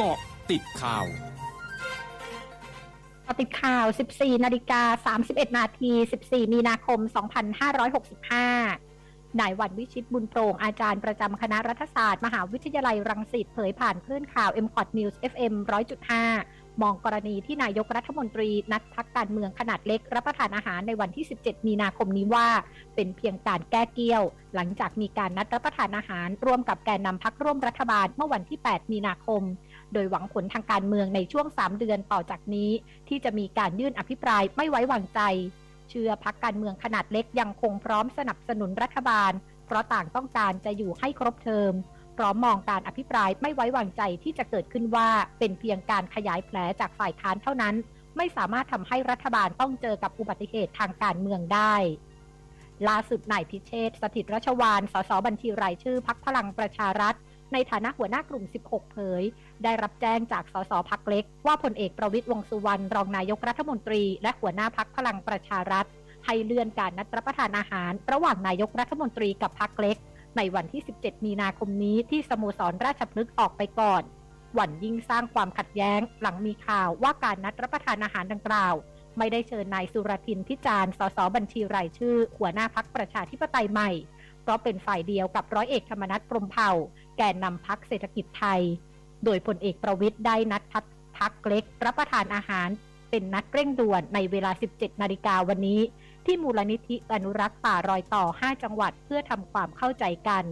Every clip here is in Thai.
กาะติดข่าวติดข่าว 14 นาฬิกา 31 นาที 14 มีนาคม 2565 นายวันวิชิตบุญโปร่ง อาจารย์ประจำคณะรัฐศาสตร์ มหาวิทยาลัยรังสิตเผยผ่านคลื่นข่าว m c o t News FM 100.5 มองกรณีที่นายกรัฐมนตรีนัดพักการเมืองขนาดเล็ก รับประทานอาหารในวันที่ 17 มีนาคมนี้ว่า เป็นเพียงการแก้เกี้ยว หลังจากมีการนัดรับประทานอาหารร่วมกับแกนนำพักร่วมรัฐบาลเมื่อวันที่ 8 มีนาคม โดยหวังผลทางการเมืองในช่วง 3 เดือนต่อจากนี้ ที่จะมีการยื่นอภิปรายไม่ไว้วางใจ เชื่อพักการเมืองขนาดเล็กยังคงพร้อมสนับสนุนรัฐบาล เพราะต่างต้องการจะอยู่ให้ครบเทอมพร้อมมองการอภิปรายไม่ไว้วางใจที่จะเกิดขึ้นว่าเป็นเพียงการขยายแผลจากฝ่ายค้านเท่านั้น ไม่สามารถทำให้รัฐบาลต้องเจอกับอุบัติเหตุทางการเมืองได้ล่าสุดนายพิเชษสถิตรัชวานสสบัญชีรายชื่อพักพลังประชารัฐ ในฐานะหัวหน้ากลุ่ม 16 เผย ได้รับแจ้งจากสสพักเล็ก ว่าพลเอกประวิตยวงสุวรรณรองนายกรัฐมนตรี และหัวหน้าพักพลังประชารัฐ ให้เลื่อนการนัดรับประทานอาหาร ระหว่างนายกรัฐมนตรีกับพักเล็ก ในวันที่ 17 มีนาคมนี้ที่สโมสรราชพฤกษ์ออกไปก่อนหวั่นยิ่งสร้างความขัดแย้ง หลังมีข่าวว่าการนัดรับประทานอาหารดังกล่าว ไม่ได้เชิญนายสุรทินพิจารณ์สสบัญชีรายชื่อ หัวหน้าพักประชาธิปไตยใหม่ เพราะเป็นฝ่ายเดียวกับร้อยเอกธรรมนัฐพรมเผ่า แกนนำพักเศรษฐกิจไทย โดยพลเอกประวิทย์ได้นัดพักพักเล็ก รับประทานอาหาร เป็นนัดเร่งด่วนในเวลา 17 นาฬิกาวันนี้ ที่มูลนิธิอนุรักษ์ป่ารอยต่อ 5 จังหวัดเพื่อทำความเข้าใจกัน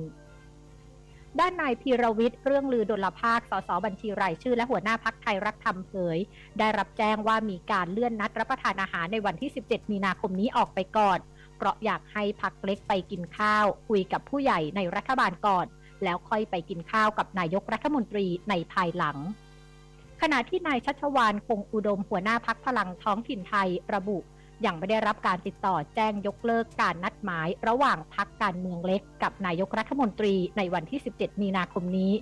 ด้านนายพีรวิทย์เรื่องลือดลภาค สสบัญชีรายชื่อและหัวหน้าพักไทยรักธรรมเผย ได้รับแจ้งว่ามีการเลื่อนนัดรับประทานอาหารในวันที่ 17 มีนาคมนี้ออกไปก่อน เพราะอยากให้พักเล็กไปกินข้าว คุยกับผู้ใหญ่ในรัฐบาลก่อน แล้วค่อยไปกินข้าวกับนายกรัฐมนตรีในภายหลัง ขณะที่นายชัชวานคงอุดมหัวหน้าพักพลังท้องถิ่นไทยระบุยังไม่ได้รับการติดต่อแจ้งยกเลิกการนัดหมาย ระหว่างพักการเมืองเล็กกับนายกรัฐมนตรีในวันที่ 17 มีนาคมนี้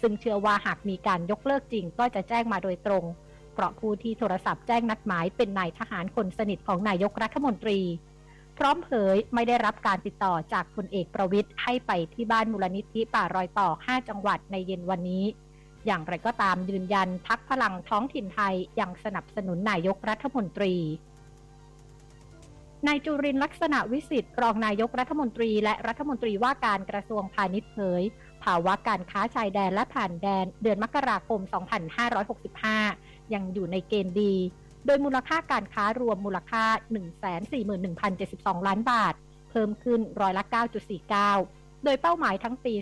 ซึ่งเชื่อว่าหากมีการยกเลิกจริงก็จะแจ้งมาโดยตรง เพราะผู้ที่โทรศัพท์แจ้งนัดหมายเป็นนายทหารคนสนิทของนายกรัฐมนตรี พร้อมเผยไม่ได้รับการติดต่อจากพลเอกประวิทย์ให้ไปที่บ้านมูลนิธิป่ารอยต่อ 5 จังหวัดในเย็นวันนี้ อย่างไรก็ตามยืนยันพักพลังท้องถิ่นไทยยังสนับสนุนนายกรัฐมนตรีนายจุรินลักษณะวิสิทธิ์รองนายกรัฐมนตรี และรัฐมนตรีว่าการกระทรวงพาณิชย์เผย ภาวะการค้าชายแดนและผ่านแดน เดือนมกราคม 2565 ยังอยู่ในเกณฑ์ดี โดยมูลค่าการค้ารวมมูลค่า 141,072 ล้านบาท เพิ่มขึ้นร้อยละ 9.49 โดยเป้าหมายทั้งปี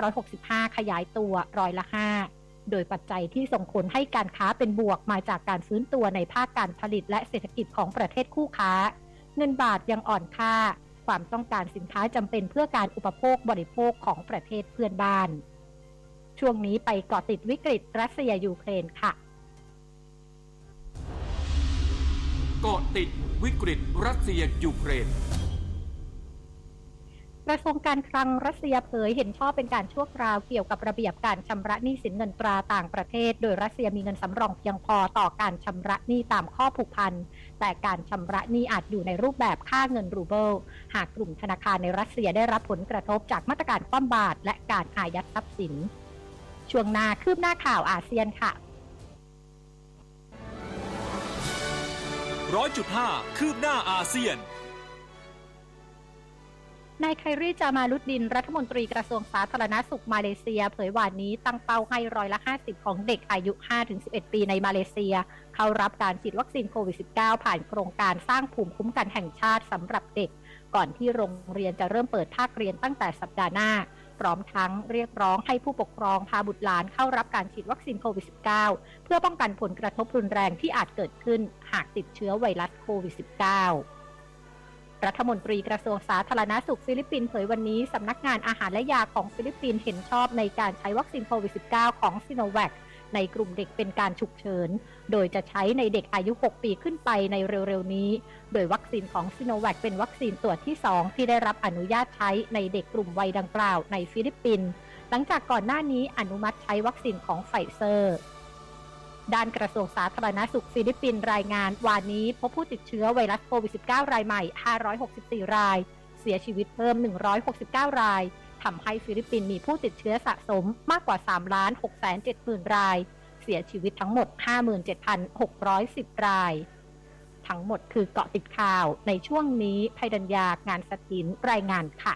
2565 ขยายตัวร้อยละ 5 โดยปัจจัยที่ส่งผลให้การค้าเป็นบวกมาจากการฟื้นตัวในภาคการผลิตและเศรษฐกิจของประเทศคู่ค้า เงินบาทยังอ่อนค่า ความต้องการสินค้าจำเป็นเพื่อการอุปโภคบริโภคของประเทศเพื่อนบ้าน ช่วงนี้ไปเกาะติดวิกฤตรัสเซียยูเครนค่ะ ติดวิกฤตรัสเซียยูเครนกระทรวงการคลังรัสเซียเผยเห็นชอบเป็นการชั่วคราวเกี่ยวกับระเบียบการชำระหนี้สินเงินตราต่างประเทศ โดยรัสเซียมีเงินสำรองเพียงพอต่อการชำระหนี้ตามข้อผูกพัน แต่การชำระหนี้อาจอยู่ในรูปแบบค่าเงินรูเบิล หากกลุ่มธนาคารในรัสเซียได้รับผลกระทบจากมาตรการคว่ำบาตรและการอายัดทรัพย์สิน ช่วงหน้าคืบหน้าข่าวอาเซียนค่ะ ร้อยจุดห้าคืบหน้าอาเซียน นายไครีจามาลุดดิน รัฐมนตรีกระทรวงสาธารณาสุขมาเลเซีย เผยวันนี้ตั้งเป้าให้ร้อยละ 50 ของเด็กอายุ 5-11 ปีในมาเลเซีย เข้ารับการฉีดวัคซีนโควิด -19 ผ่านโครงการสร้างภูมิคุ้มกันแห่งชาติสำหรับเด็ก ก่อนที่โรงเรียนจะเริ่มเปิดภาคเรียนตั้งแต่สัปดาห์หน้า พร้อมทั้งเรียกร้องให้ผู้ปกครองพาบุตรหลานเข้ารับการฉีดวัคซีนโควิด -19 เพื่อป้องกันผลกระทบรุนแรงที่อาจเกิดขึ้นหากติดเชื้อไวรัสโควิด -19 รัฐมนตรีกระทรวงสาธารณาสุขฟิลิปปินส์เผยวันนี้ สำนักงานอาหารและยาของฟิลิปปินส์เห็นชอบในการใช้วัคซีนโควิด -19 ของซิโนแวค ในกลุ่มเด็กเป็นการฉุกเฉิน โดยจะใช้ในเด็กอายุ 6 ปีขึ้นไปในเร็วๆนี้ โดยวัคซีนของซิโนแวคเป็นวัคซีนตัวที่ 2 ที่ได้รับอนุญาตใช้ในเด็กกลุ่มวัยดังกล่าวในฟิลิปปินส์หลังจากก่อนหน้านี้อนุมัติใช้วัคซีนของไฟเซอร์ด้านกระทรวงสาธารณาสุขฟิลิปปินส์รายงานวานนี้พบผู้ติดเชื้อไวรัสโควิด -19 รายใหม่ 564 ราย เสียชีวิตเพิ่ม 169 ราย ทำให้ฟิลิปปินส์มีผู้ติดเชื้อสะสมมากกว่า3ล้าน6 7 0 0 0ราย เสียชีวิตทั้งหมด 57,610 ราย ทั้งหมดคือเกาะติดข่าวในช่วงนี้ภัยดัญญางานสถินรายงานค่ะ